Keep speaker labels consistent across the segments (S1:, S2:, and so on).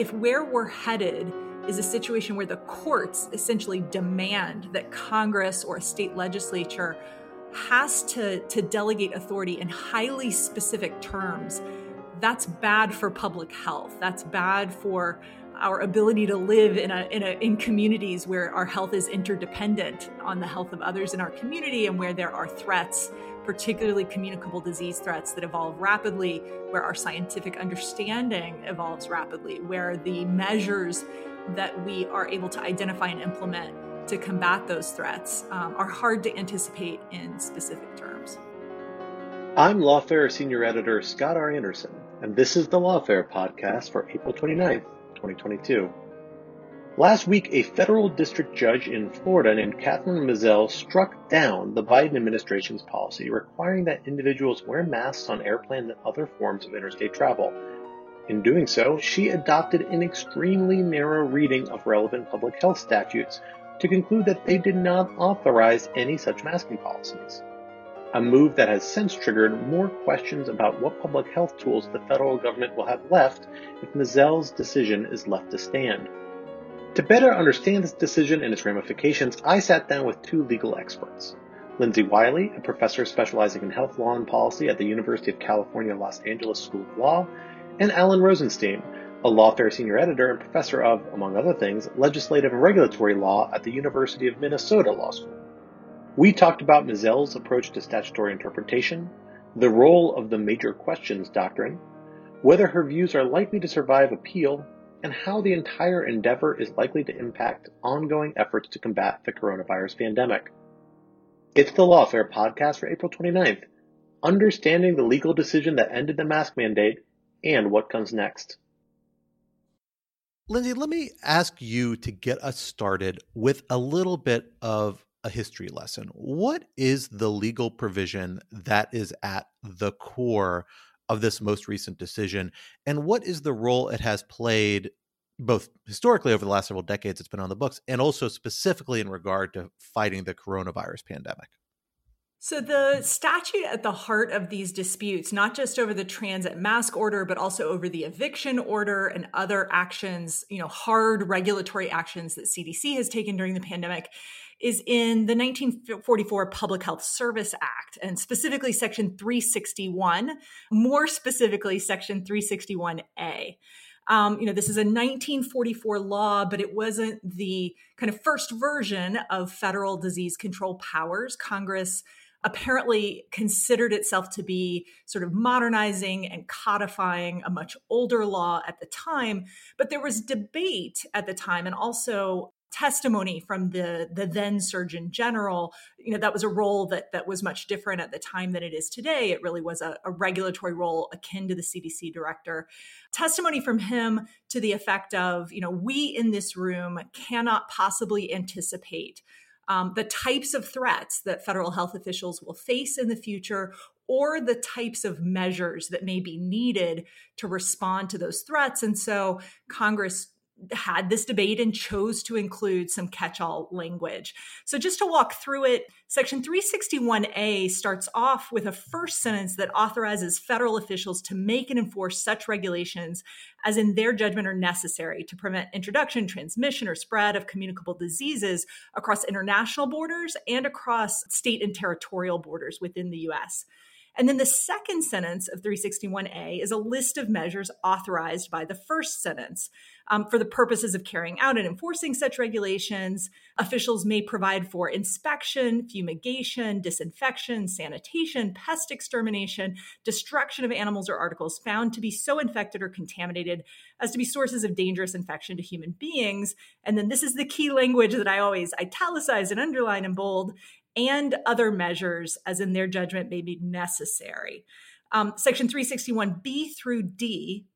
S1: if where we're headed is a situation where the courts essentially demand that Congress or a state legislature has to, to delegate authority in highly specific terms, that's bad for public health. That's bad for our ability to live in a, in a in communities where our health is interdependent on the health of others in our community and where there are threats particularly communicable disease threats that evolve rapidly where our scientific understanding evolves rapidly where the measures that we are able to identify and implement to combat those threats um, are hard to anticipate in specific terms
S2: i'm lawfare senior editor scott r anderson and this is the lawfare podcast for april 29th 2022. Last week, a federal district judge in Florida named Kathryn Mizelle struck down the Biden administration's policy requiring that individuals wear masks on airplanes and other forms of interstate travel. In doing so, she adopted an extremely narrow reading of relevant public health statutes to conclude that they did not authorize any such masking policies a move that has since triggered more questions about what public health tools the federal government will have left if Mizelle's decision is left to stand. To better understand this decision and its ramifications, I sat down with two legal experts. Lindsay Wiley, a professor specializing in health law and policy at the University of California, Los Angeles School of Law, and Alan Rozenshtein, a lawfare senior editor and professor of, among other things, legislative and regulatory law at the University of Minnesota Law School. We talked about Mizelle's approach to statutory interpretation, the role of the major questions doctrine, whether her views are likely to survive appeal, and how the entire endeavor is likely to impact ongoing efforts to combat the coronavirus pandemic. It's the Lawfare podcast for April 29th, understanding the legal decision that ended the mask mandate and what comes next.
S3: Lindsay, let me ask you to get us started with a little bit of a history lesson. What is the legal provision that is at the core of this most recent decision? And what is the role it has played both historically over the last several decades it's been on the books and also specifically in regard to fighting the coronavirus pandemic?
S1: So, the statute at the heart of these disputes, not just over the transit mask order, but also over the eviction order and other actions, you know, hard regulatory actions that CDC has taken during the pandemic, is in the 1944 Public Health Service Act, and specifically Section 361, more specifically, Section 361A. Um, you know, this is a 1944 law, but it wasn't the kind of first version of federal disease control powers. Congress apparently considered itself to be sort of modernizing and codifying a much older law at the time. But there was debate at the time and also testimony from the the then surgeon general you know that was a role that that was much different at the time than it is today it really was a, a, regulatory role akin to the cdc director testimony from him to the effect of you know we in this room cannot possibly anticipate um, the types of threats that federal health officials will face in the future or the types of measures that may be needed to respond to those threats. And so congress had this debate and chose to include some catch all language. So, just to walk through it, Section 361A starts off with a first sentence that authorizes federal officials to make and enforce such regulations as, in their judgment, are necessary to prevent introduction, transmission, or spread of communicable diseases across international borders and across state and territorial borders within the US. And then the second sentence of 361A is a list of measures authorized by the first sentence. Um, for the purposes of carrying out and enforcing such regulations, officials may provide for inspection, fumigation, disinfection, sanitation, pest extermination, destruction of animals or articles found to be so infected or contaminated as to be sources of dangerous infection to human beings. And then this is the key language that I always italicize and underline in bold and other measures as in their judgment may be necessary. Um, Section 361B through D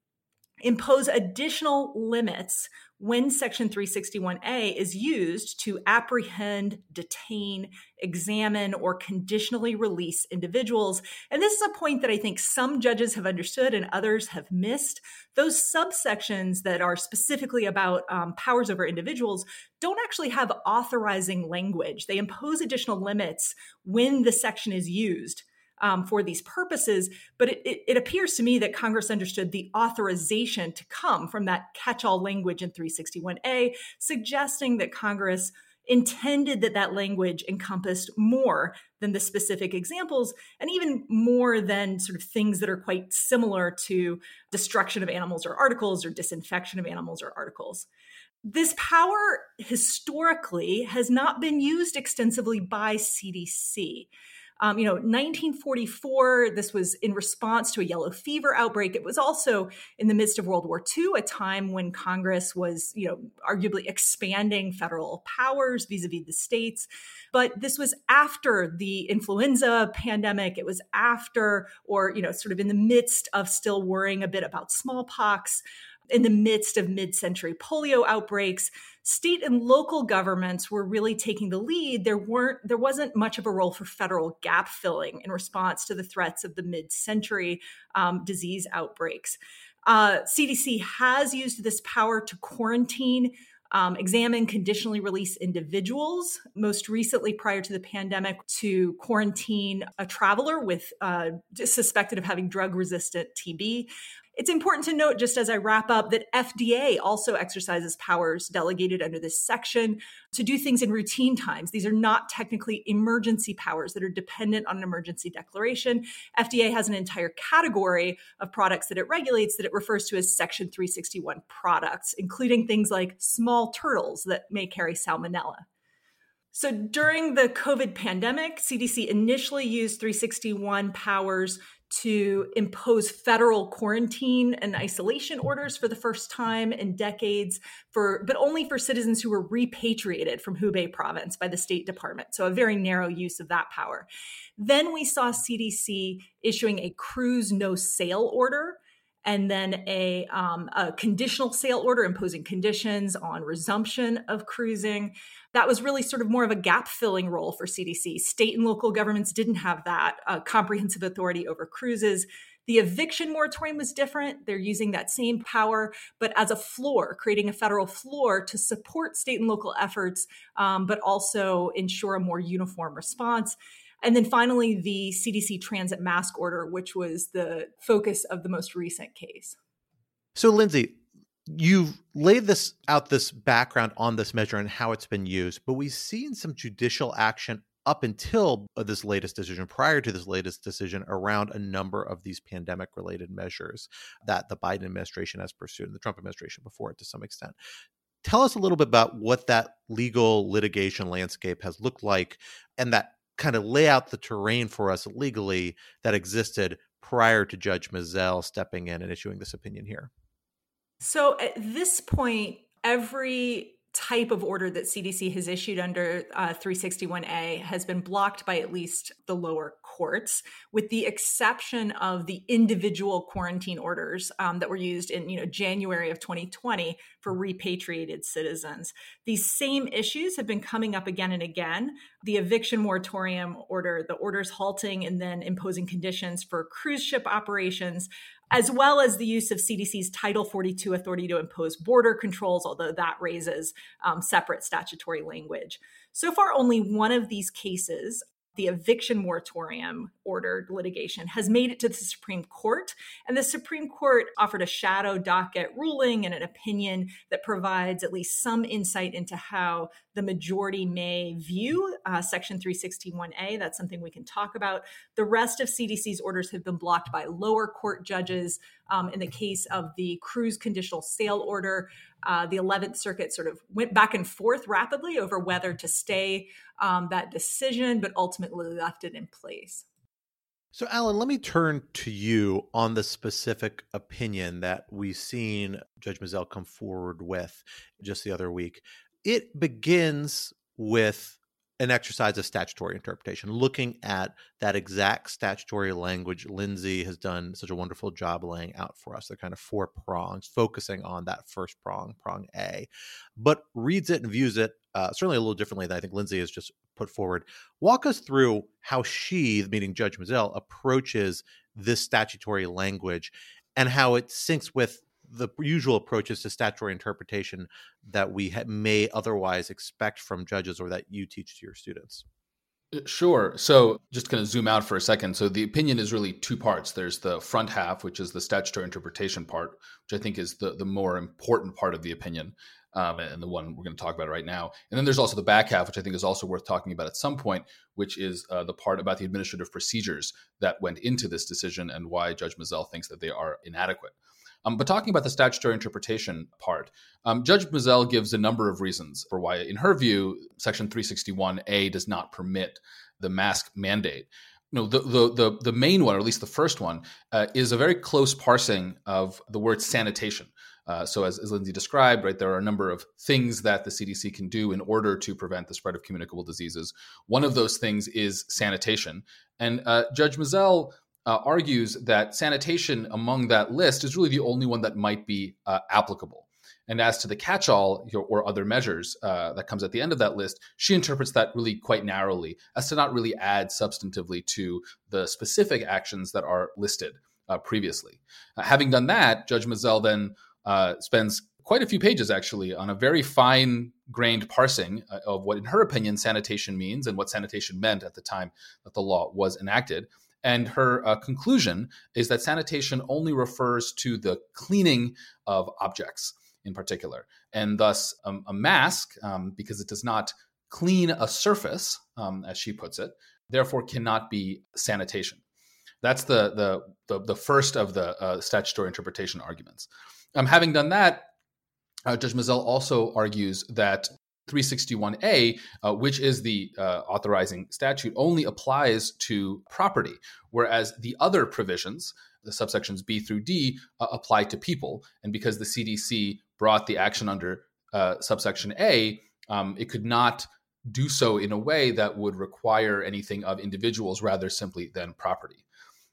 S1: impose additional limits when Section 361A is used to apprehend, detain, examine, or conditionally release individuals. And this is a point that I think some judges have understood and others have missed. Those subsections that are specifically about um, powers over individuals don't actually have authorizing language. They impose additional limits when the section is used um, for these purposes. But it, it, it, appears to me that Congress understood the authorization to come from that catch all language in 361A, suggesting that Congress intended that that language encompassed more than the specific examples and even more than sort of things that are quite similar to destruction of animals or articles or disinfection of animals or articles. This power historically has not been used extensively by CDC. Um, you know, 1944, this was in response to a yellow fever outbreak. It was also in the midst of World War II, a time when Congress was, you know, arguably expanding federal powers vis a vis the states. But this was after the influenza pandemic. It was after, or, you know, sort of in the midst of still worrying a bit about smallpox in the midst of mid century polio outbreaks state and local governments were really taking the lead there weren't there wasn't much of a role for federal gap filling in response to the threats of the mid-century um, disease outbreaks uh, cdc has used this power to quarantine um, examine conditionally release individuals. Most recently, prior to the pandemic, to quarantine a traveler with uh, suspected of having drug resistant TB. It's important to note, just as I wrap up, that FDA also exercises powers delegated under this section to do things in routine times. These are not technically emergency powers that are dependent on an emergency declaration. FDA has an entire category of products that it regulates that it refers to as Section 361 products, including things like small turtles that may carry salmonella. So during the COVID pandemic, CDC initially used 361 powers to impose federal quarantine and isolation orders for the first time in decades for but only for citizens who were repatriated from Hubei province by the State Department. So a very narrow use of that power. Then we saw CDC issuing a cruise no sail order and then a, um, a, conditional sail order imposing conditions on resumption of cruising. That was really sort of more of a gap filling role for CDC. State and local governments didn't have that uh, comprehensive authority over cruises. The eviction moratorium was different. They're using that same power, but as a floor, creating a federal floor to support state and local efforts, um, but also ensure a more uniform response. And then finally, the CDC transit mask order, which was the focus of the most recent case.
S3: So, Lindsay, you've laid this out this background on this measure and how it's been used, but we've seen some judicial action up until this latest decision, prior to this latest decision, around a number of these pandemic related measures that the Biden administration has pursued and the Trump administration before it to some extent. Tell us a little bit about what that legal litigation landscape has looked like and that kind of lay out the terrain for us legally that existed prior to Judge Mizelle stepping in and issuing this opinion here.
S1: So at this point, every type of order that CDC has issued under uh, 361A has been blocked by at least the lower courts, with the exception of the individual quarantine orders um, that were used in you know January of 2020 for repatriated citizens. These same issues have been coming up again and again. The eviction moratorium order, the orders halting and then imposing conditions for cruise ship operations, as well as the use of CDC's Title 42 authority to impose border controls, although that raises um, separate statutory language. So far, only one of these cases the eviction moratorium ordered litigation has made it to the Supreme Court. And the Supreme Court offered a shadow docket ruling and an opinion that provides at least some insight into how the majority may view uh, Section 361A. That's something we can talk about. The rest of CDC's orders have been blocked by lower court judges. Um, in the case of the cruise conditional sail order, uh, the 11th Circuit sort of went back and forth rapidly over whether to stay um, that decision, but ultimately left it in place.
S3: So, Alan, let me turn to you on the specific opinion that we've seen Judge Mizelle come forward with just the other week. It begins with an exercise of statutory interpretation, looking at that exact statutory language Lindsay has done such a wonderful job laying out for us. The kind of four prongs, focusing on that first prong, prong A, but reads it and views it uh, certainly a little differently than I think Lindsay has just put forward. Walk us through how she, meaning Judge Mizelle, approaches this statutory language and how it syncs with the usual approaches to statutory interpretation that we ha- may otherwise expect from judges or that you teach to your students.
S4: Uh, sure. So, just going to zoom out for a second. So, the opinion is really two parts. There's the front half, which is the statutory interpretation part, which I think is the, the more important part of the opinion, um, and the one we're going to talk about right now. And then there's also the back half, which I think is also worth talking about at some point, which is uh, the part about the administrative procedures that went into this decision and why Judge Mizelle thinks that they are inadequate. Um, but talking about the statutory interpretation part, um, Judge Mizelle gives a number of reasons for why, in her view, Section 361A does not permit the mask mandate. No, the, the, the, the main one, or at least the first one, uh, is a very close parsing of the word sanitation. Uh, so, as, as Lindsay described, right, there are a number of things that the CDC can do in order to prevent the spread of communicable diseases. One of those things is sanitation. And uh, Judge Mizelle uh, argues that sanitation among that list is really the only one that might be uh, applicable. And as to the catch all or other measures uh, that comes at the end of that list, she interprets that really quite narrowly as to not really add substantively to the specific actions that are listed uh, previously. Uh, having done that, Judge Mizelle then uh, spends quite a few pages actually on a very fine grained parsing of what, in her opinion, sanitation means and what sanitation meant at the time that the law was enacted. And her uh, conclusion is that sanitation only refers to the cleaning of objects in particular. And thus, um, a mask, um, because it does not clean a surface, um, as she puts it, therefore cannot be sanitation. That's the, the, the, the first of the uh, statutory interpretation arguments. Um, having done that, uh, Judge Mizelle also argues that 361A, uh, which is the uh, authorizing statute, only applies to property, whereas the other provisions, the subsections B through D, uh, apply to people. And because the CDC brought the action under uh, subsection A, um, it could not do so in a way that would require anything of individuals rather simply than property.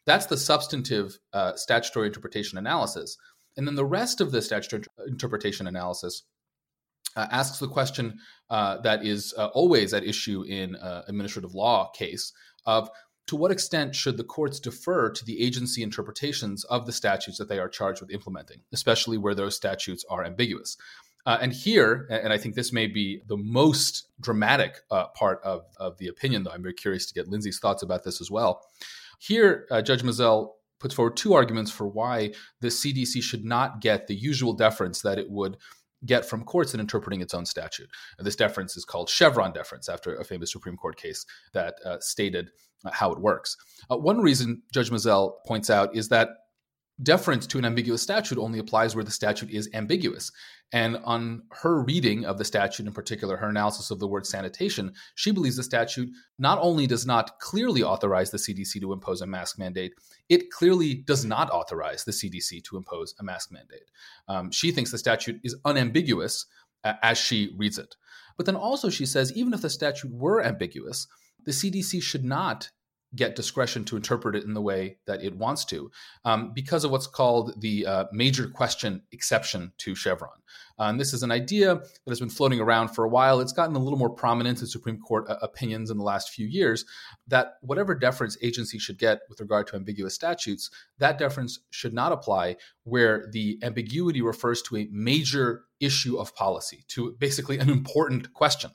S4: That's the substantive uh, statutory interpretation analysis. And then the rest of the statutory interpretation analysis uh, asks the question uh, that is uh, always at issue in uh, administrative law case of to what extent should the courts defer to the agency interpretations of the statutes that they are charged with implementing, especially where those statutes are ambiguous? Uh, and here, and I think this may be the most dramatic uh, part of, of the opinion, though I'm very curious to get Lindsay's thoughts about this as well. Here, Judge Mizelle puts forward two arguments for why the CDC should not get the usual deference that it would get from courts in interpreting its own statute. This deference is called Chevron deference after a famous Supreme Court case that uh, stated uh, how it works. Uh, one reason Judge Mizelle points out is that deference to an ambiguous statute only applies where the statute is ambiguous. And on her reading of the statute, in particular, her analysis of the word sanitation, she believes the statute not only does not clearly authorize the CDC to impose a mask mandate, it clearly does not authorize the CDC to impose a mask mandate. Um, she thinks the statute is unambiguous uh, as she reads it. But then also, she says even if the statute were ambiguous, the CDC should not get discretion to interpret it in the way that it wants to um, because of what's called the uh, major question exception to Chevron. Uh, and this is an idea that has been floating around for a while. It's gotten a little more prominent in Supreme Court uh, opinions in the last few years that whatever deference agencies should get with regard to ambiguous statutes, that deference should not apply where the ambiguity refers to a major issue of policy, to basically an important question.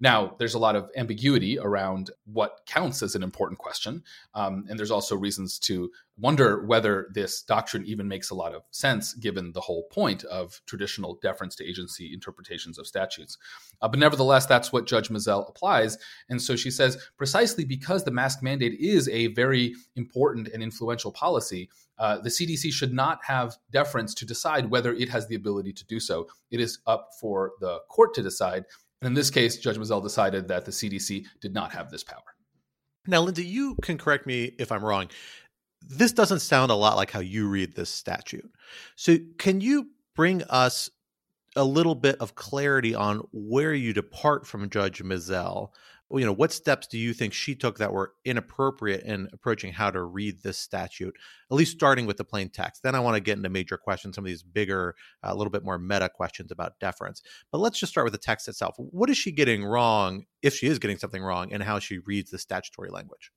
S4: Now, there's a lot of ambiguity around what counts as an important question. Um, and there's also reasons to wonder whether this doctrine even makes a lot of sense given the whole point of traditional deference to agency interpretations of statutes. Uh, but nevertheless, that's what Judge Mizelle applies. And so she says precisely because the mask mandate is a very important and influential policy, uh, the CDC should not have deference to decide whether it has the ability to do so. It is up for the court to decide. In this case, Judge Mizelle decided that the CDC did not have this power.
S3: Now, Lindsay, you can correct me if I'm wrong. This doesn't sound a lot like how you read this statute. So, can you bring us a little bit of clarity on where you depart from Judge Mizelle you know what steps do you think she took that were inappropriate in approaching how to read this statute at least starting with the plain text? Then i want to get into major questions some of these bigger a uh, little bit more meta questions about deference. But let's just start with the text itself. What is she getting wrong if she is getting something wrong and how she reads the statutory language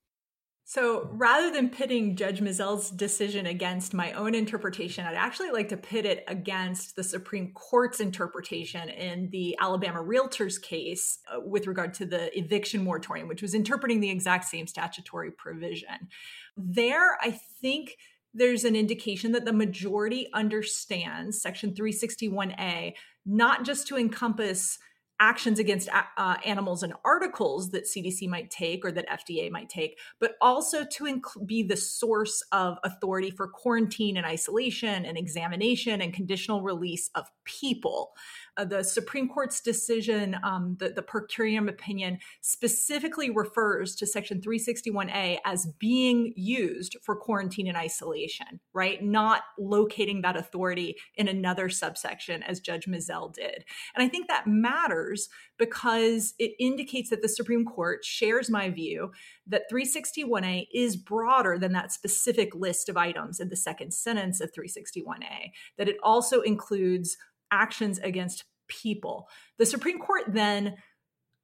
S1: so rather than pitting Judge Mizelle's decision against my own interpretation, I'd actually like to pit it against the Supreme Court's interpretation in the Alabama Realtors case uh, with regard to the eviction moratorium, which was interpreting the exact same statutory provision. There, I think there's an indication that the majority understands Section 361A not just to encompass actions against uh, animals and articles that CDC might take or that FDA might take, but also to inc- be the source of authority for quarantine and isolation and examination and conditional release of people uh, the Supreme Court's decision, um, the, the per curiam opinion, specifically refers to Section 361A as being used for quarantine and isolation, right? Not locating that authority in another subsection as Judge Mizelle did. And I think that matters because it indicates that the Supreme Court shares my view that 361A is broader than that specific list of items in the second sentence of 361A, that it also includes actions against people. The Supreme Court then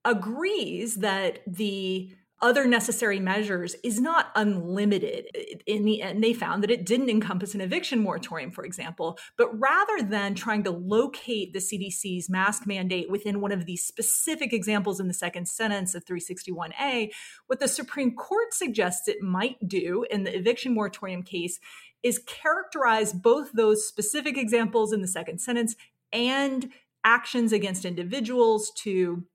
S1: agrees that the other necessary measures is not unlimited in the end they found that it didn't encompass an eviction moratorium for example but rather than trying to locate the cdc's mask mandate within one of these specific examples in the second sentence of 361a what the supreme court suggests it might do in the eviction moratorium case is characterize both those specific examples in the second sentence and actions against individuals to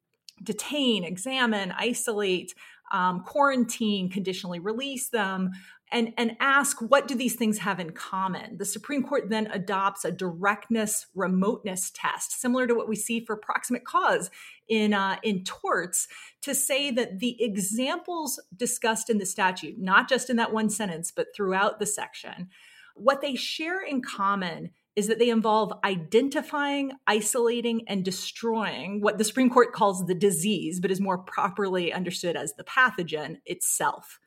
S1: detain, examine, isolate, um, quarantine, conditionally release them, and, and ask what do these things have in common? The Supreme Court then adopts a directness remoteness test, similar to what we see for proximate cause in, uh, in torts, to say that the examples discussed in the statute, not just in that one sentence, but throughout the section, what they share in common is that they involve identifying, isolating, and destroying what the Supreme Court calls the disease, but is more properly understood as the pathogen itself.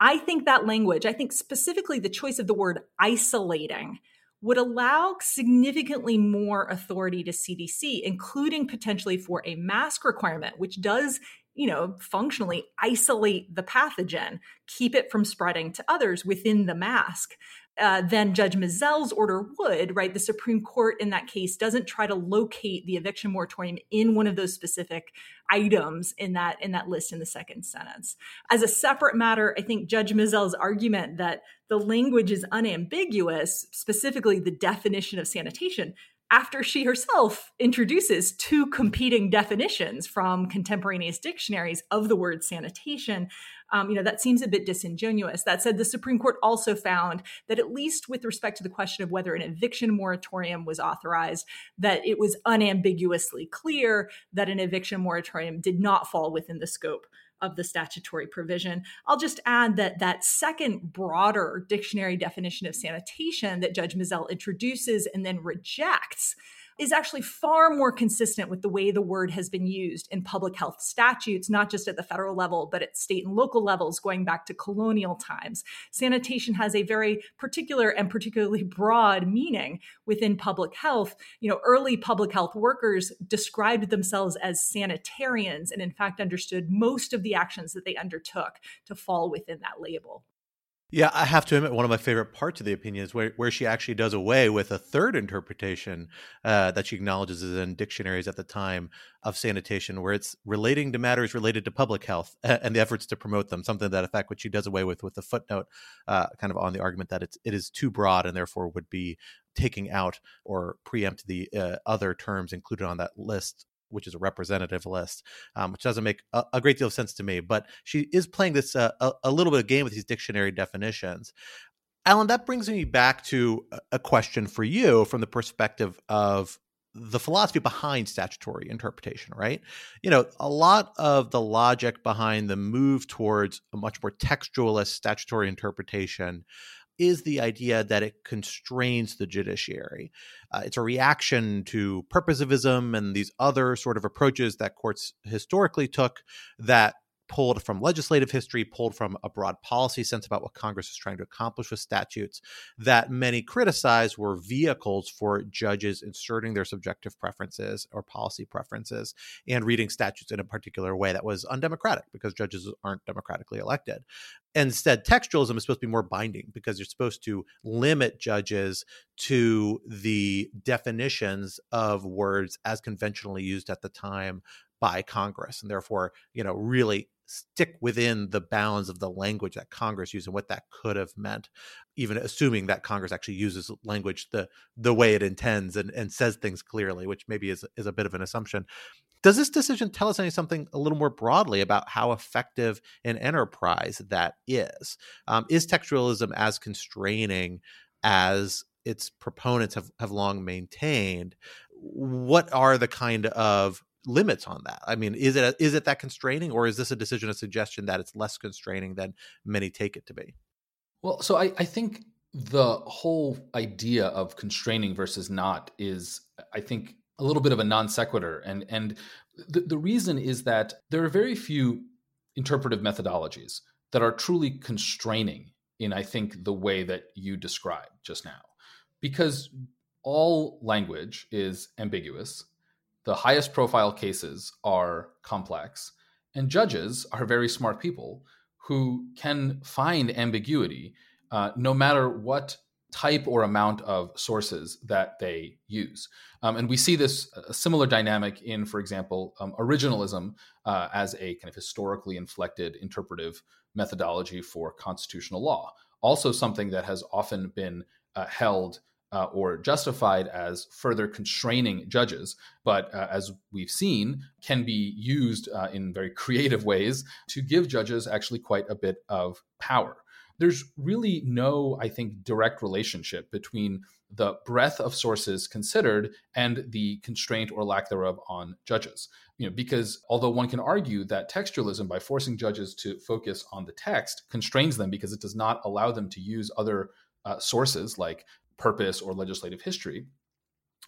S1: I think that language, I think specifically the choice of the word isolating, would allow significantly more authority to CDC, including potentially for a mask requirement, which does you know, functionally isolate the pathogen, keep it from spreading to others within the mask uh, than Judge Mizelle's order would, right? The Supreme Court in that case doesn't try to locate the eviction moratorium in one of those specific items in that in that list in the second sentence. As a separate matter, I think Judge Mizelle's argument that the language is unambiguous, specifically the definition of sanitation, after she herself introduces two competing definitions from contemporaneous dictionaries of the word sanitation. Um, you know that seems a bit disingenuous. That said the supreme court also found that at least with respect to the question of whether an eviction moratorium was authorized that it was unambiguously clear that an eviction moratorium did not fall within the scope of the statutory provision. I'll just add that that second broader dictionary definition of sanitation that Judge Mizelle introduces and then rejects is actually far more consistent with the way the word has been used in public health statutes, not just at the federal level, but at state and local levels going back to colonial times. Sanitation has a very particular and particularly broad meaning within public health. You know, early public health workers described themselves as sanitarians and, in fact, understood most of the actions that they undertook to fall within that label.
S3: Yeah, I have to admit, one of my favorite parts of the opinion is where, where she actually does away with a third interpretation uh, that she acknowledges is in dictionaries at the time of sanitation, where it's relating to matters related to public health and the efforts to promote them, something that effect, which she does away with with the footnote, uh, kind of on the argument that it's it is too broad and therefore would be taking out or preempt the uh, other terms included on that list which is a representative list, um, which doesn't make a, a, great deal of sense to me. But she is playing this uh, a, a, little bit of game with these dictionary definitions. Alan, that brings me back to a question for you from the perspective of the philosophy behind statutory interpretation, right? You know, a lot of the logic behind the move towards a much more textualist statutory interpretation is the idea that it constrains the judiciary. Uh, it's a reaction to purposivism and these other sort of approaches that courts historically took that pulled from legislative history, pulled from a broad policy sense about what Congress is trying to accomplish with statutes, that many criticize were vehicles for judges inserting their subjective preferences or policy preferences and reading statutes in a particular way that was undemocratic because judges aren't democratically elected. Instead, textualism is supposed to be more binding because you're supposed to limit judges to the definitions of words as conventionally used at the time by Congress, and therefore, you know, really stick within the bounds of the language that Congress used and what that could have meant, even assuming that Congress actually uses language the the way it intends and, and says things clearly, which maybe is is a bit of an assumption. Does this decision tell us any something a little more broadly about how effective an enterprise that is? Um, is textualism as constraining as its proponents have, have long maintained? What are the kind of limits on that? I mean, is it a, is it that constraining, or is this a decision, a suggestion that it's less constraining than many take it to be?
S4: Well, so I, I think the whole idea of constraining versus not is, I think, a little bit of a non sequitur, and and the, the reason is that there are very few interpretive methodologies that are truly constraining in, I think, the way that you described just now, because all language is ambiguous the highest profile cases are complex, and judges are very smart people who can find ambiguity uh, no matter what type or amount of sources that they use. Um, and we see this a similar dynamic in, for example, um, originalism uh, as a kind of historically inflected interpretive methodology for constitutional law. Also, something that has often been uh, held uh, or justified as further constraining judges, but uh, as we've seen, can be used uh, in very creative ways to give judges actually quite a bit of power. There's really no, I think, direct relationship between the breadth of sources considered and the constraint or lack thereof on judges. You know, because although one can argue that textualism, by forcing judges to focus on the text, constrains them because it does not allow them to use other uh, sources like purpose or legislative history.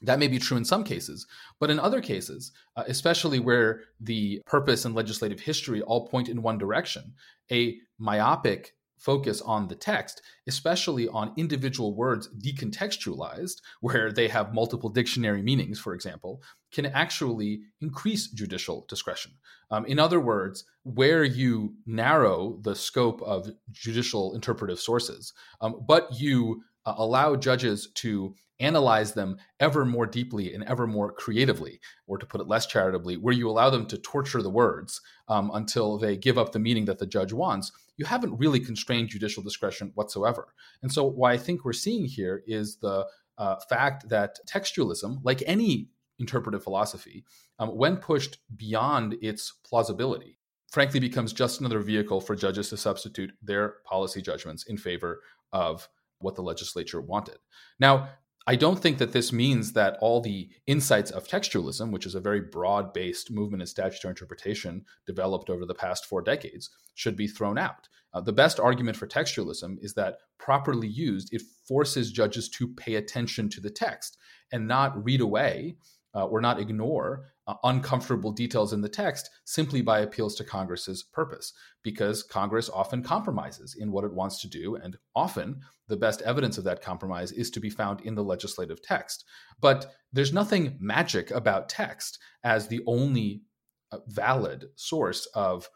S4: That may be true in some cases, but in other cases, uh, especially where the purpose and legislative history all point in one direction, a myopic focus on the text, especially on individual words decontextualized, where they have multiple dictionary meanings, for example, can actually increase judicial discretion. Um, in other words, where you narrow the scope of judicial interpretive sources, um, but you uh, allow judges to analyze them ever more deeply and ever more creatively, or to put it less charitably, where you allow them to torture the words um, until they give up the meaning that the judge wants, you haven't really constrained judicial discretion whatsoever. And so, what I think we're seeing here is the uh, fact that textualism, like any interpretive philosophy, um, when pushed beyond its plausibility, frankly becomes just another vehicle for judges to substitute their policy judgments in favor of what the legislature wanted. Now, I don't think that this means that all the insights of textualism, which is a very broad based movement in statutory interpretation developed over the past four decades, should be thrown out. Uh, the best argument for textualism is that properly used, it forces judges to pay attention to the text and not read away uh, or not ignore uh, uncomfortable details in the text simply by appeals to Congress's purpose, because Congress often compromises in what it wants to do, and often the best evidence of that compromise is to be found in the legislative text. But there's nothing magic about text as the only uh, valid source of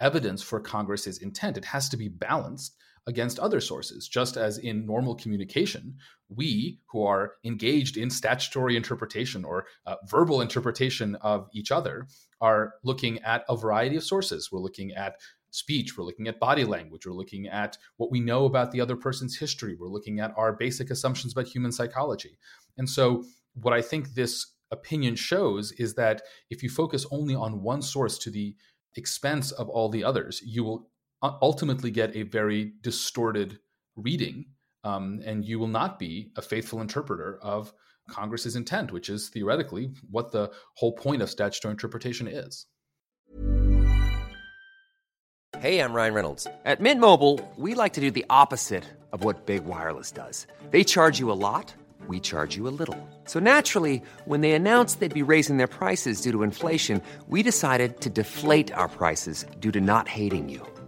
S4: evidence for Congress's intent. It has to be balanced against other sources, just as in normal communication, we who are engaged in statutory interpretation or uh, verbal interpretation of each other are looking at a variety of sources. We're looking at speech, we're looking at body language, we're looking at what we know about the other person's history, we're looking at our basic assumptions about human psychology. And so, what I think this opinion shows is that if you focus only on one source to the expense of all the others, you will ultimately get a very distorted reading, um, and you will not be a faithful interpreter of Congress's intent, which is theoretically what the whole point of statutory interpretation is.
S5: Hey, I'm Ryan Reynolds. At Mint Mobile, we like to do the opposite of what Big Wireless does. They charge you a lot, we charge you a little. So naturally, when they announced they'd be raising their prices due to inflation, we decided to deflate our prices due to not hating you.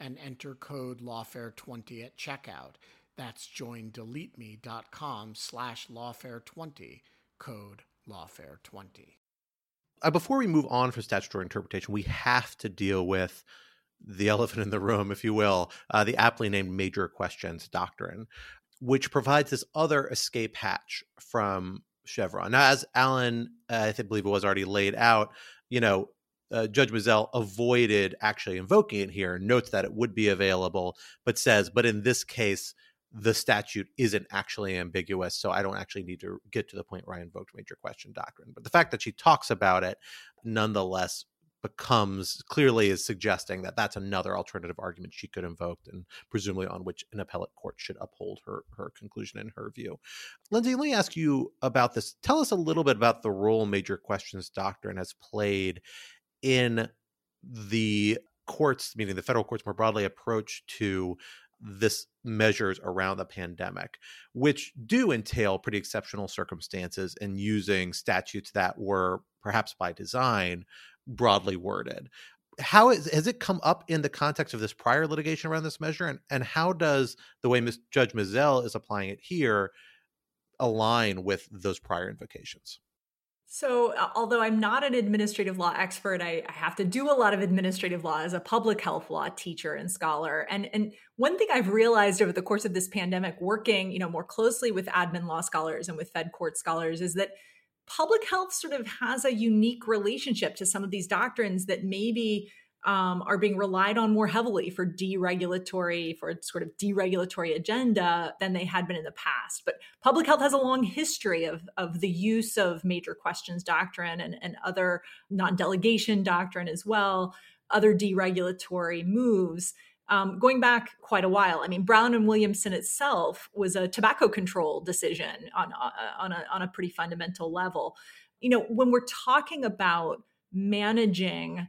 S6: and enter code lawfare20 at checkout. That's joindeleteme.com slash lawfare20, code lawfare20.
S3: Uh, before we move on from statutory interpretation, we have to deal with the elephant in the room, if you will, uh, the aptly named major questions doctrine, which provides this other escape hatch from Chevron. Now, as Alan, uh, I believe it was already laid out, you know, uh, Judge Mizelle avoided actually invoking it here, notes that it would be available, but says, but in this case, the statute isn't actually ambiguous. So I don't actually need to get to the point where I invoked major question doctrine. But the fact that she talks about it nonetheless becomes clearly is suggesting that that's another alternative argument she could invoke and presumably on which an appellate court should uphold her her conclusion in her view. Lindsay, let me ask you about this. Tell us a little bit about the role major questions doctrine has played in the courts, meaning the federal courts more broadly, approach to this measures around the pandemic, which do entail pretty exceptional circumstances and using statutes that were perhaps by design broadly worded. How is, has it come up in the context of this prior litigation around this measure, and and how does the way Ms. Judge Mizelle is applying it here align with those prior invocations?
S1: So, although I'm not an administrative law expert, I, I, have to do a lot of administrative law as a public health law teacher and scholar. And and one thing I've realized over the course of this pandemic, working you know more closely with admin law scholars and with Fed court scholars, is that public health sort of has a unique relationship to some of these doctrines that maybe um, are being relied on more heavily for deregulatory, for sort of deregulatory agenda than they had been in the past. But public health has a long history of, of the use of major questions doctrine and, and other non delegation doctrine as well, other deregulatory moves. Um, going back quite a while. I mean, Brown and Williamson itself was a tobacco control decision on, uh, on, a, on a pretty fundamental level. You know, when we're talking about managing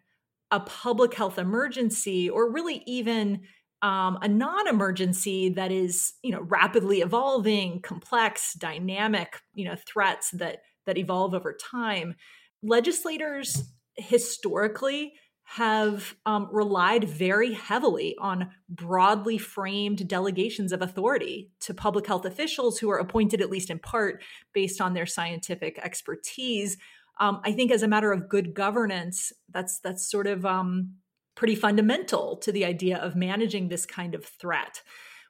S1: a public health emergency or really even um, a non-emergency that is you know rapidly evolving complex dynamic you know threats that that evolve over time legislators historically have um, relied very heavily on broadly framed delegations of authority to public health officials who are appointed at least in part based on their scientific expertise um, I think as a matter of good governance, that's that's sort of um, pretty fundamental to the idea of managing this kind of threat.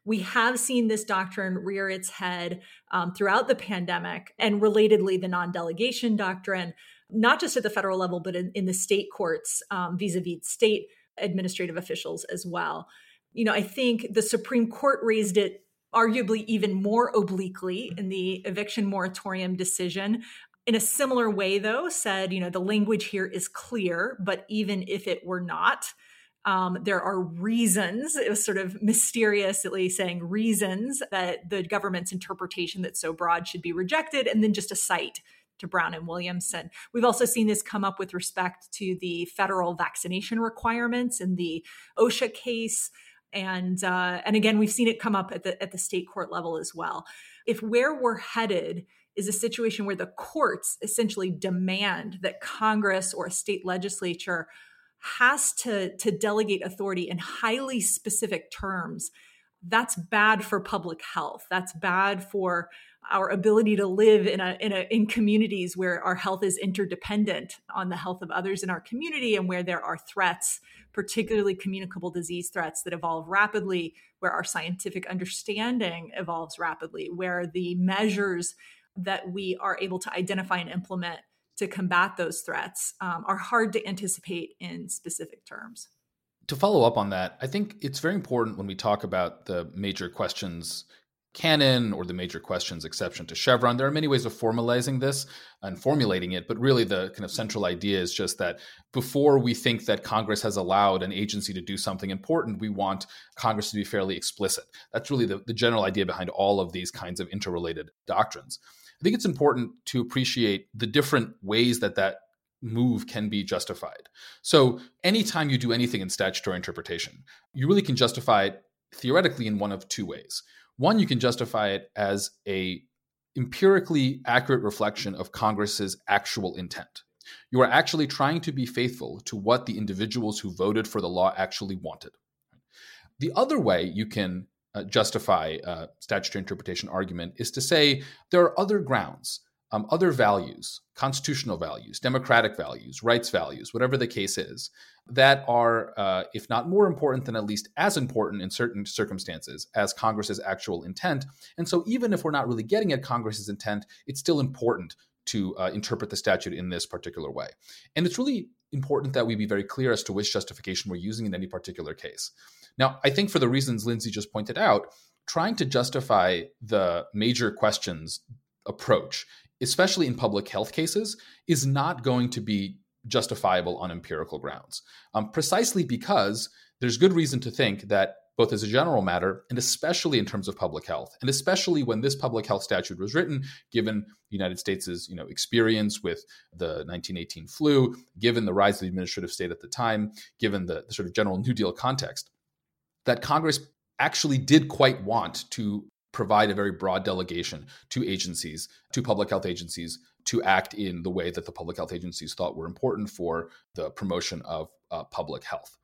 S1: We have seen this doctrine rear its head um, throughout the pandemic, and relatedly, the non delegation doctrine, not just at the federal level, but in, in the state courts vis a vis state administrative officials as well. You know, I think the Supreme Court raised it arguably even more obliquely in the eviction moratorium decision in a similar way, though, said, you know, the language here is clear, but even if it were not, um, there are reasons, it was sort of mysteriously saying reasons that the government's interpretation that's so broad should be rejected, and then just a cite to Brown and Williamson. We've also seen this come up with respect to the federal vaccination requirements in the OSHA case. And uh, and again, we've seen it come up at the at the state court level as well. If where we're headed is a situation where the courts essentially demand that Congress or a state legislature has to to delegate authority in highly specific terms. That's bad for public health. That's bad for our ability to live in a, in a in communities where our health is interdependent on the health of others in our community and where there are threats particularly communicable disease threats that evolve rapidly where our scientific understanding evolves rapidly where the measures that we are able to identify and implement to combat those threats um, are hard to anticipate in specific terms.
S4: To follow up on that, I think it's very important when we talk about the major questions canon or the major questions exception to Chevron. There are many ways of formalizing this and formulating it, but really the kind of central idea is just that before we think that Congress has allowed an agency to do something important, we want Congress to be fairly explicit. That's really the, the general idea behind all of these kinds of interrelated doctrines. I think it's important to appreciate the different ways that that move can be justified. So, anytime you do anything in statutory interpretation, you really can justify it theoretically in one of two ways. One, you can justify it as a empirically accurate reflection of Congress's actual intent. You are actually trying to be faithful to what the individuals who voted for the law actually wanted. The other way you can uh, justify uh, statutory interpretation argument is to say there are other grounds, um, other values, constitutional values, democratic values, rights values, whatever the case is, that are, uh, if not more important, then at least as important in certain circumstances as Congress's actual intent. And so, even if we're not really getting at Congress's intent, it's still important to uh, interpret the statute in this particular way. And it's really important that we be very clear as to which justification we're using in any particular case. Now, I think for the reasons Lindsay just pointed out, trying to justify the major questions approach, especially in public health cases, is not going to be justifiable on empirical grounds, um, precisely because there's good reason to think that both as a general matter and especially in terms of public health and especially when this public health statute was written given the united states' you know experience with the 1918 flu given the rise of the administrative state at the time given the, the sort of general new deal context that Congress actually did quite want to provide a very broad delegation to agencies, to public health agencies, to act in the way that the public health agencies thought were important for the promotion of uh, public health.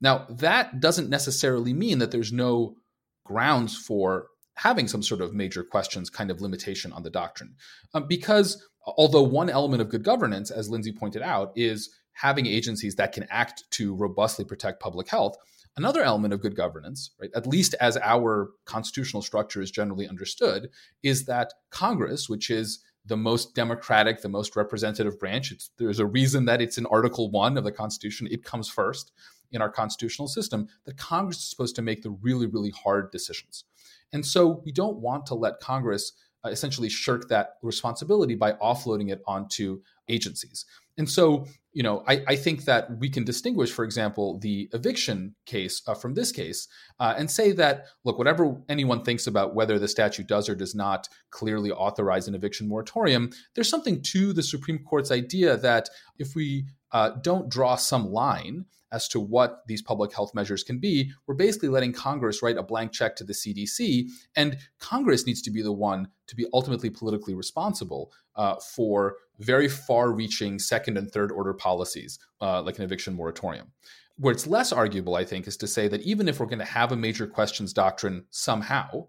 S4: Now, that doesn't necessarily mean that there's no grounds for having some sort of major questions kind of limitation on the doctrine. Um, because although one element of good governance, as Lindsay pointed out, is having agencies that can act to robustly protect public health, Another element of good governance, right, at least as our constitutional structure is generally understood, is that Congress, which is the most democratic, the most representative branch, there's a reason that it's in Article 1 of the Constitution, it comes first in our constitutional system, that Congress is supposed to make the really, really hard decisions. And so we don't want to let Congress uh, essentially shirk that responsibility by offloading it onto agencies. And so, you know, I, I, think that we can distinguish, for example, the eviction case uh, from this case uh, and say that, look, whatever anyone thinks about whether the statute does or does not clearly authorize an eviction moratorium, there's something to the Supreme Court's idea that if we uh, don't draw some line as to what these public health measures can be, we're basically letting Congress write a blank check to the CDC. And Congress needs to be the one to be ultimately politically responsible uh, for very far reaching second and third order policies, uh, like an eviction moratorium. Where it's less arguable, I think, is to say that even if we're going to have a major questions doctrine somehow,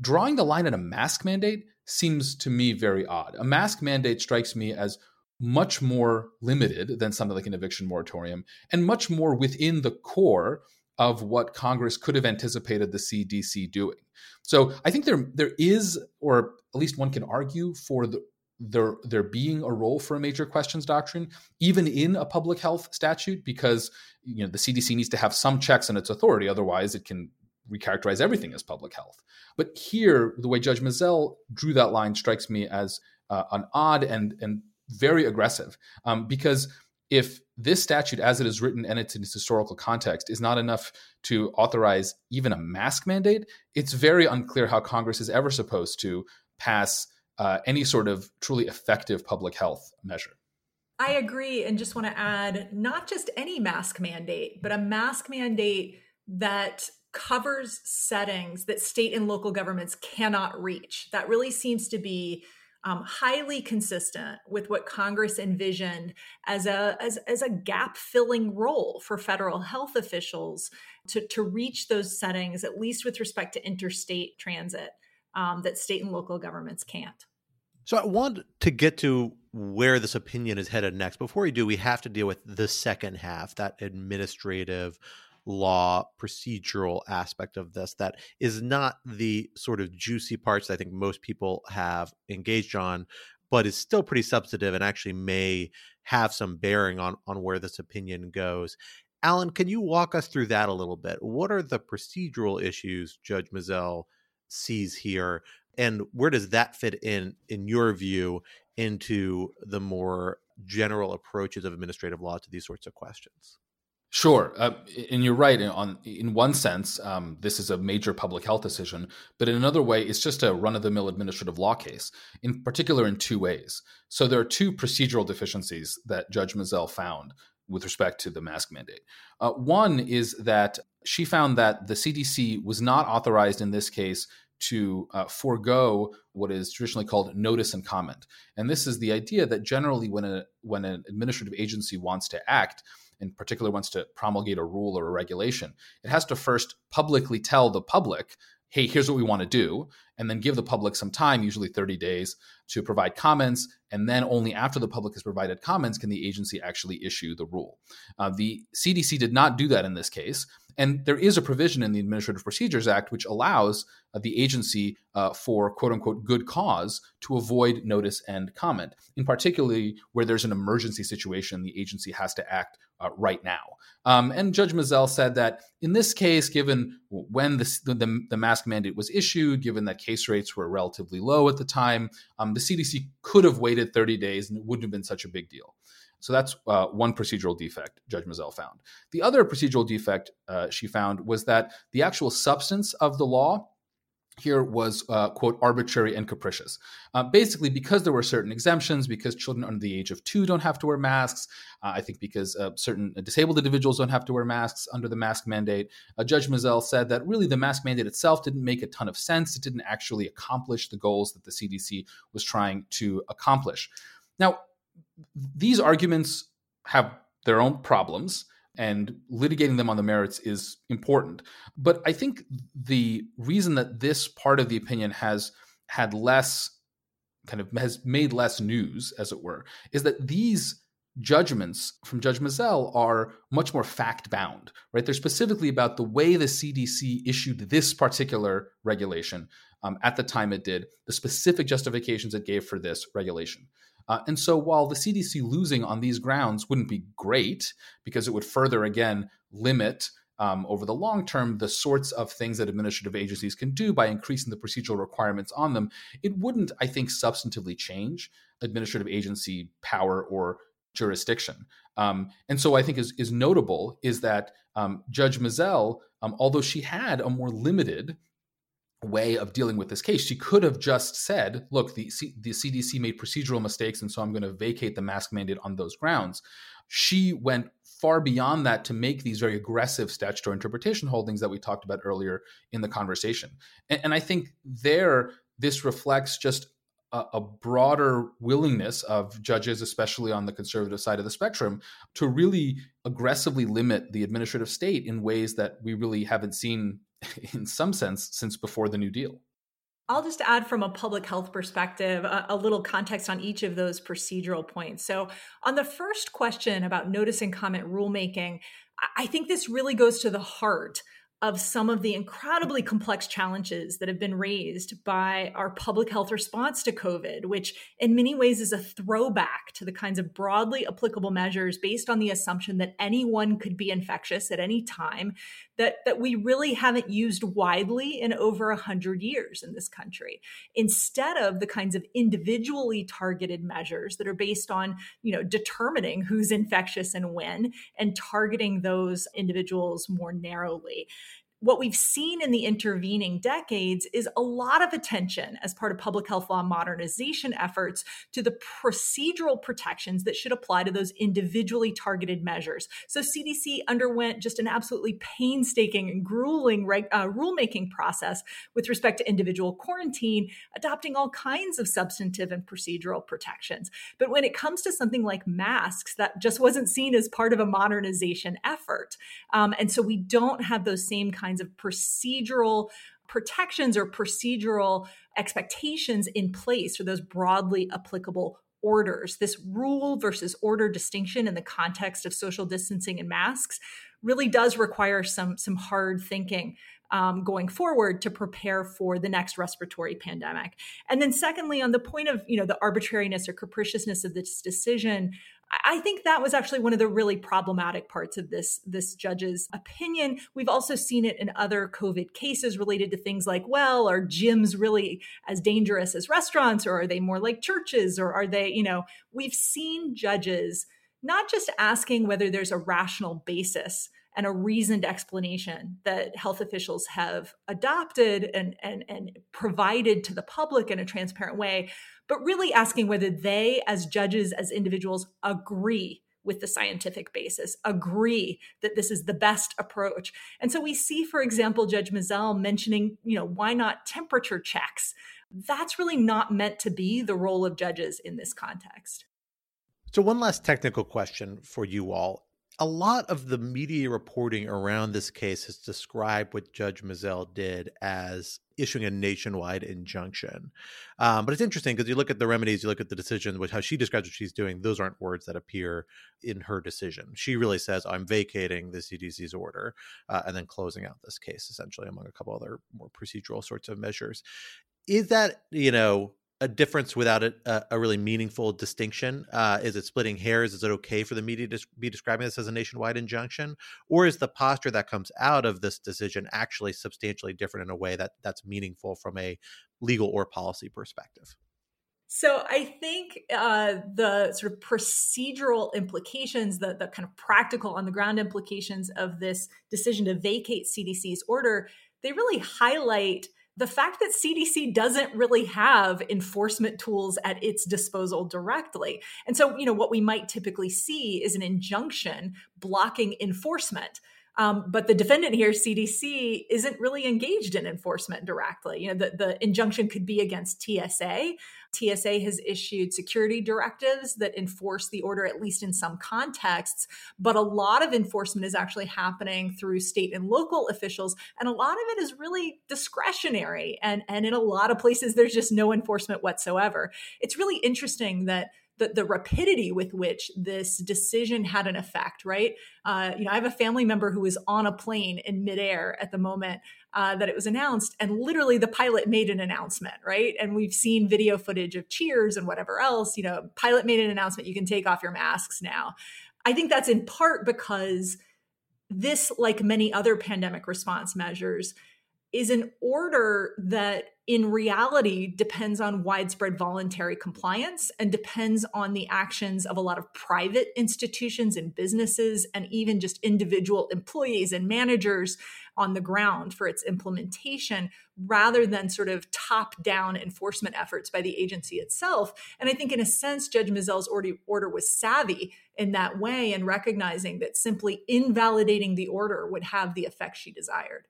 S4: drawing the line at a mask mandate seems to me very odd. A mask mandate strikes me as much more limited than something like an eviction moratorium and much more within the core of what Congress could have anticipated the CDC doing. So I think there there is, or at least one can argue for the there there being a role for a major questions doctrine, even in a public health statute, because you know the CDC needs to have some checks on its authority, otherwise it can recharacterize everything as public health. But here, the way Judge Mizelle drew that line strikes me as uh, an odd and and very aggressive um, because if this statute, as it is written and it's in its historical context, is not enough to authorize even a mask mandate, it's very unclear how Congress is ever supposed to pass uh, any sort of truly effective public health measure.
S1: I agree. And just want to add not just any mask mandate, but a mask mandate that covers settings that state and local governments cannot reach. That really seems to be um, highly consistent with what Congress envisioned as a as, as a gap filling role for federal health officials to, to reach those settings, at least with respect to interstate transit, um, that state and local governments can't.
S3: So I want to get to where this opinion is headed next. Before we do, we have to deal with the second half, that administrative law procedural aspect of this that is not the sort of juicy parts I think most people have engaged on, but is still pretty substantive and actually may have some bearing on on where this opinion goes. Alan, can you walk us through that a little bit? What are the procedural issues Judge Mizelle sees here, and where does that fit in, in your view, into the more general approaches of administrative law to these sorts of questions?
S4: Sure, uh, and you're right. On in one sense, um, this is a major public health decision, but in another way, it's just a run-of-the-mill administrative law case. In particular, in two ways. So there are two procedural deficiencies that Judge Mizelle found with respect to the mask mandate. Uh, one is that she found that the CDC was not authorized in this case to uh, forego what is traditionally called notice and comment. And this is the idea that generally, when a when an administrative agency wants to act in particular wants to promulgate a rule or a regulation, it has to first publicly tell the public, hey, here's what we want to do, and then give the public some time, usually 30 days, to provide comments. And then only after the public has provided comments can the agency actually issue the rule. Uh, the CDC did not do that in this case. And there is a provision in the Administrative Procedures Act which allows uh, the agency uh, for quote unquote good cause to avoid notice and comment. In particularly where there's an emergency situation, the agency has to act uh, right now. Um, and Judge Mizelle said that in this case, given when the, the, the, mask mandate was issued, given that case rates were relatively low at the time, um, the CDC could have waited 30 days and it wouldn't have been such a big deal. So that's uh, one procedural defect Judge Mizelle found. The other procedural defect uh, she found was that the actual substance of the law here was uh, quote arbitrary and capricious. Uh, basically because there were certain exemptions because children under the age of two don't have to wear masks uh, i think because uh, certain disabled individuals don't have to wear masks under the mask mandate uh, judge mizelle said that really the mask mandate itself didn't make a ton of sense. It didn't actually accomplish the goals that the cdc was trying to accomplish. Now these arguments have their own problems and litigating them on the merits is important. But I think the reason that this part of the opinion has had less kind of has made less news, as it were, is that these judgments from Judge Mizelle are much more fact bound, right? They're specifically about the way the CDC issued this particular regulation um, at the time it did, the specific justifications it gave for this regulation. Uh, and so while the CDC losing on these grounds wouldn't be great because it would further, again, limit um, over the long term the sorts of things that administrative agencies can do by increasing the procedural requirements on them, it wouldn't, I think, substantively change administrative agency power or jurisdiction. Um, and so I think is, is notable is that um, Judge Mizelle, um, although she had a more limited way of dealing with this case. She could have just said, look, the, C- the CDC made procedural mistakes, and so I'm going to vacate the mask mandate on those grounds. She went far beyond that to make these very aggressive statutory interpretation holdings that we talked about earlier in the conversation. And, and I think there, this reflects just a, a broader willingness of judges, especially on the conservative side of the spectrum, to really aggressively limit the administrative state in ways that we really haven't seen in some sense since before the New Deal.
S1: I'll just add from a public health perspective a, a, little context on each of those procedural points. So, on the first question about notice and comment rulemaking, I think this really goes to the heart of some of the incredibly complex challenges that have been raised by our public health response to COVID, which in many ways is a throwback to the kinds of broadly applicable measures based on the assumption that anyone could be infectious at any time that, that we really haven't used widely in over a hundred years in this country. Instead of the kinds of individually targeted measures that are based on, you know, determining who's infectious and when and targeting those individuals more narrowly what we've seen in the intervening decades is a lot of attention as part of public health law modernization efforts to the procedural protections that should apply to those individually targeted measures. So, CDC underwent just an absolutely painstaking and grueling uh, rulemaking process with respect to individual quarantine, adopting all kinds of substantive and procedural protections. But when it comes to something like masks, that just wasn't seen as part of a modernization effort. Um, and so, we don't have those same kinds kinds of procedural protections or procedural expectations in place for those broadly applicable orders. This rule versus order distinction in the context of social distancing and masks really does require some some hard thinking um, going forward to prepare for the next respiratory pandemic. And then, secondly, on the point of you know the arbitrariness or capriciousness of this decision, I think that was actually one of the really problematic parts of this this judge's opinion. We've also seen it in other COVID cases related to things like, well, are gyms really as dangerous as restaurants, or are they more like churches, or are they, you know, we've seen judges not just asking whether there's a rational basis and a reasoned explanation that health officials have adopted and, and, and provided to the public in a transparent way, but really asking whether they, as judges, as individuals, agree with the scientific basis, agree that this is the best approach. And so we see, for example, Judge Mizelle mentioning, you know, why not temperature checks? That's really not meant to be the role of judges in this context.
S3: So, one last technical question for you all a lot of the media reporting around this case has described what Judge Mizelle did as issuing a nationwide injunction. Um, but it's interesting because you look at the remedies, you look at the decision, which how she describes what she's doing, those aren't words that appear in her decision. She really says, I'm vacating the CDC's order uh, and then closing out this case, essentially, among a couple other more procedural sorts of measures. Is that, you know, a difference without a, a really meaningful distinction? Uh, is it splitting hairs? Is it okay for the media to be describing this as a nationwide injunction, or is the posture that comes out of this decision actually substantially different in a way that that's meaningful from a legal or policy perspective?
S1: So I think uh, the sort of procedural implications, the, the kind of practical on the ground implications of this decision to vacate CDC's order, they really highlight the fact that CDC doesn't really have enforcement tools at its disposal directly. And so, you know, what we might typically see is an injunction blocking enforcement. Um, but the defendant here, CDC, isn't really engaged in enforcement directly. You know, the, the injunction could be against TSA. TSA has issued security directives that enforce the order, at least in some contexts. But a lot of enforcement is actually happening through state and local officials. And a lot of it is really discretionary. And, and in a lot of places, there's just no enforcement whatsoever. It's really interesting that the, the rapidity with which this decision had an effect, right? Uh, you know, I have a family member who was on a plane in midair at the moment uh, that it was announced, and literally the pilot made an announcement, right? And we've seen video footage of cheers and whatever else. You know, pilot made an announcement: you can take off your masks now. I think that's in part because this, like many other pandemic response measures, is an order that in reality depends on widespread voluntary compliance and depends on the actions of a lot of private institutions and businesses and even just individual employees and managers on the ground for its implementation rather than sort of top down enforcement efforts by the agency itself. And I think, in a sense, Judge Mizelle's order was savvy in that way and recognizing that simply invalidating the order would have the effect she desired.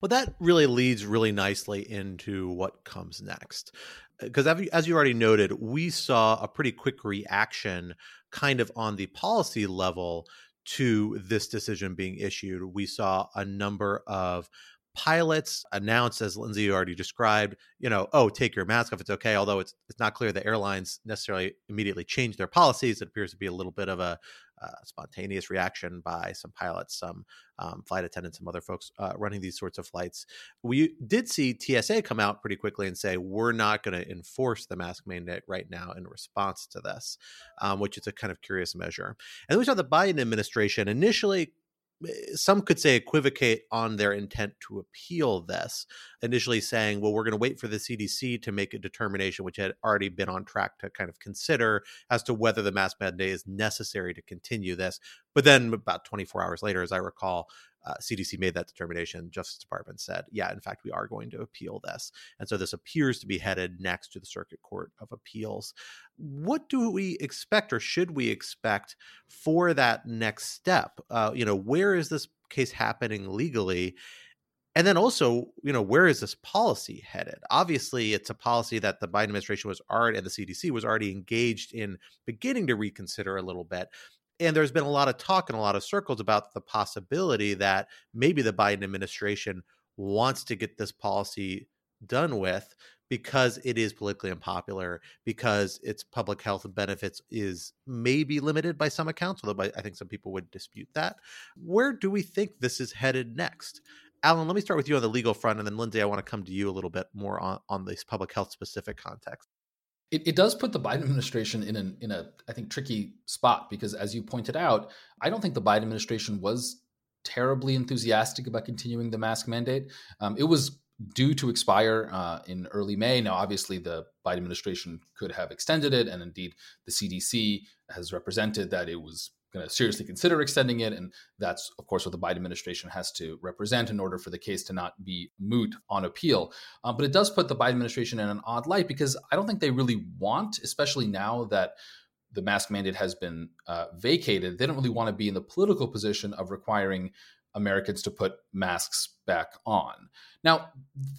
S3: Well, that really leads really nicely into what comes next. Uh, because as you already noted, we saw a pretty quick reaction kind of on the policy level to this decision being issued. We saw a number of pilots announced, as Lindsay already described, you know, oh, take your mask off, it's okay. Although it's it's not clear the airlines necessarily immediately changed their policies. It appears to be a little bit of a uh, spontaneous reaction by some pilots, some um, flight attendants, some other folks uh, running these sorts of flights. We did see TSA come out pretty quickly and say, we're not going to enforce the mask mandate right now in response to this, um, which is a kind of curious measure. And then we saw the Biden administration initially Eh, some could say equivocate on their intent to appeal this, initially saying, well, we're going to wait for the CDC to make a determination, which had already been on track to kind of consider as to whether the mask mandate is necessary to continue this. But then, about 24 hours later, as I recall, uh, CDC made that determination. Justice Department said, yeah, in fact, we are going to appeal this. And so this appears to be headed next to the Circuit Court of Appeals. What do we expect or should we expect for that next step? Uh, you know, where is this case happening legally? And then also, you know, where is this policy headed? Obviously, it's a policy that the Biden administration was already and the CDC was already engaged in beginning to reconsider a little bit. And there's been a lot of talk in a lot of circles about the possibility that maybe the Biden administration wants to get this policy done with because it is politically unpopular, because its public health benefits is maybe limited by some accounts, although I think some people would dispute that. Where do we think this is headed next? Alan, let me start with you on the legal front, and then Lindsay, I want to come to you a little bit more on, on this public health specific context.
S4: It, it, does put the Biden administration in an in a I think tricky spot because as you pointed out, I don't think the Biden administration was terribly enthusiastic about continuing the mask mandate. Um, it was due to expire uh, in early May. Now, obviously, the Biden administration could have extended it, and indeed, the CDC has represented that it was going to seriously consider extending it. And that's, of course, what the Biden administration has to represent in order for the case to not be moot on appeal. Um, but it does put the Biden administration in an odd light because I don't think they really want, especially now that the mask mandate has been uh, vacated, they don't really want to be in the political position of requiring Americans to put masks back on. Now,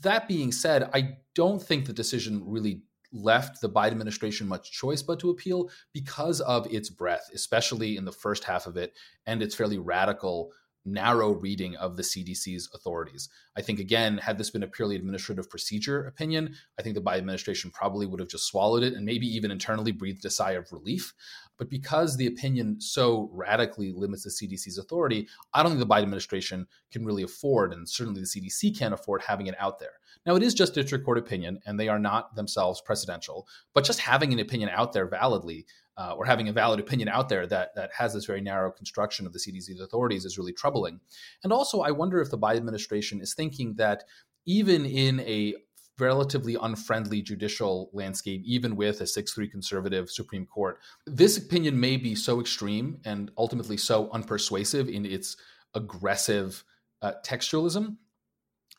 S4: that being said, I don't think the decision really left the Biden administration much choice but to appeal because of its breadth, especially in the first half of it and its fairly radical narrow reading of the CDC's authorities. I think, again, had this been a purely administrative procedure opinion, I think the Biden administration probably would have just swallowed it and maybe even internally breathed a sigh of relief. But because the opinion so radically limits the CDC's authority, I don't think the Biden administration can really afford, and certainly the CDC can't afford having it out there. Now, it is just district court opinion, and they are not themselves precedential, but just having an opinion out there validly uh, or having a valid opinion out there that that has this very narrow construction of the CDC's authorities is really troubling. And also, I wonder if the Biden administration is thinking that even in a relatively unfriendly judicial landscape, even with a 6 3 conservative Supreme Court. This opinion may be so extreme and ultimately so unpersuasive in its aggressive uh, textualism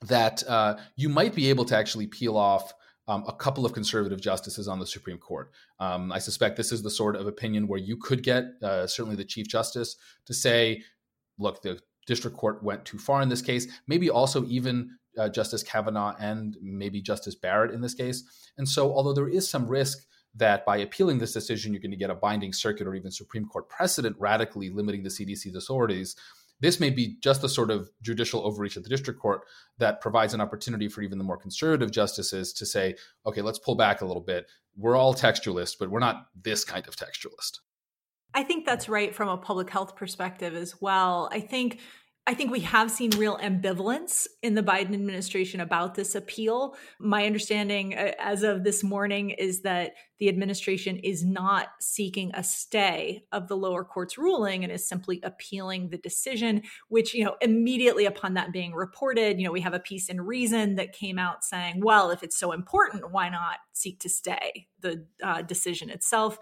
S4: that uh, you might be able to actually peel off um, a couple of conservative justices on the Supreme Court. Um, I suspect this is the sort of opinion where you could get uh, certainly the Chief Justice to say, look, the district court went too far in this case, maybe also even uh, Justice Kavanaugh and maybe Justice Barrett in this case. And so, although there is some risk that by appealing this decision, you're going to get a binding circuit or even Supreme Court precedent radically limiting the CDC's authorities, this may be just the sort of judicial overreach of the district court that provides an opportunity for even the more conservative justices to say, okay, let's pull back a little bit. We're all textualists, but we're not this kind of textualist.
S1: I think that's right from a public health perspective as well. I think I think we have seen real ambivalence in the Biden administration about this appeal. My understanding uh, as of this morning is that the administration is not seeking a stay of the lower court's ruling and is simply appealing the decision, which, you know, immediately upon that being reported, you know, we have a piece in Reason that came out saying, well, if it's so important, why not seek to stay the uh, decision itself?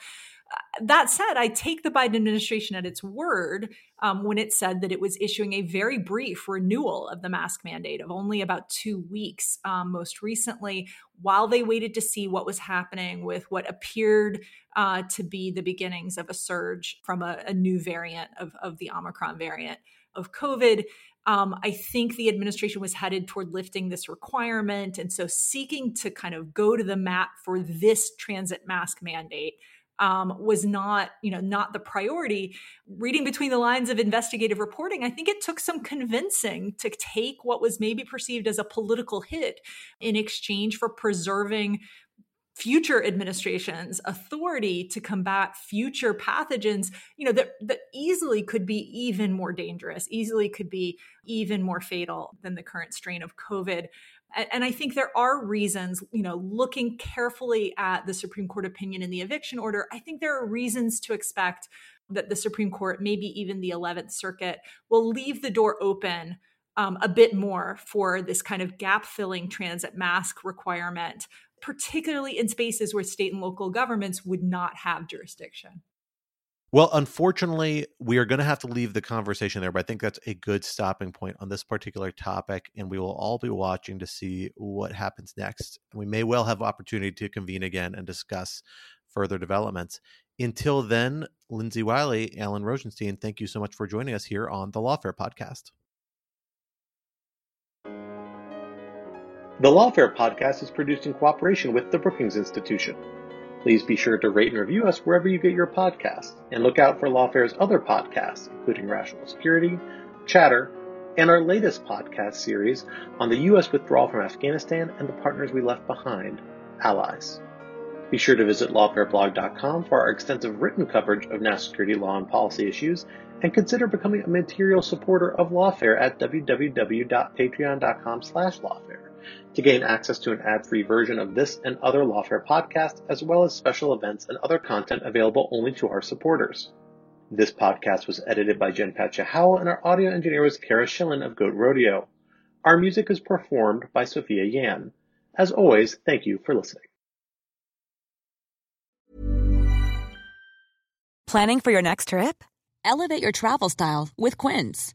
S1: That said, I take the Biden administration at its word um, when it said that it was issuing a very brief renewal of the mask mandate of only about two weeks, um, most recently, while they waited to see what was happening with what appeared uh, to be the beginnings of a surge from a, a new variant of, of the Omicron variant of COVID. Um, I think the administration was headed toward lifting this requirement. And so seeking to kind of go to the mat for this transit mask mandate um, was not, you know, not the priority. Reading between the lines of investigative reporting, I think it took some convincing to take what was maybe perceived as a political hit in exchange for preserving future administrations authority to combat future pathogens you know that that easily could be even more dangerous easily could be even more fatal than the current strain of covid and I think there are reasons, you know, looking carefully at the Supreme Court opinion in the eviction order, I think there are reasons to expect that the Supreme Court, maybe even the 11th Circuit, will leave the door open um, a bit more for this kind of gap filling transit mask requirement, particularly in spaces where state and local governments would not have jurisdiction.
S3: Well, unfortunately, we are going to have to leave the conversation there, but I think that's a good stopping point on this particular topic. And we will all be watching to see what happens next. We may well have opportunity to convene again and discuss further developments. Until then, Lindsay Wiley, Alan Rozenshtein, thank you so much for joining us here on the Lawfare podcast.
S2: The Lawfare podcast is produced in cooperation with the Brookings Institution. Please be sure to rate and review us wherever you get your podcasts, and look out for Lawfare's other podcasts, including Rational Security, Chatter, and our latest podcast series on the U.S. withdrawal from Afghanistan and the partners we left behind, Allies. Be sure to visit lawfareblog.com for our extensive written coverage of national security law and policy issues, and consider becoming a material supporter of Lawfare at www.patreon.com slash lawfare to gain access to an ad-free version of this and other Lawfare podcasts, as well as special events and other content available only to our supporters. This podcast was edited by Jen Patja Howell, and our audio engineer was Cara Shillenn of Goat Rodeo. Our music is performed by Sophia Yan. As always, thank you for listening.
S7: Planning for your next trip? Elevate your travel style with Quince.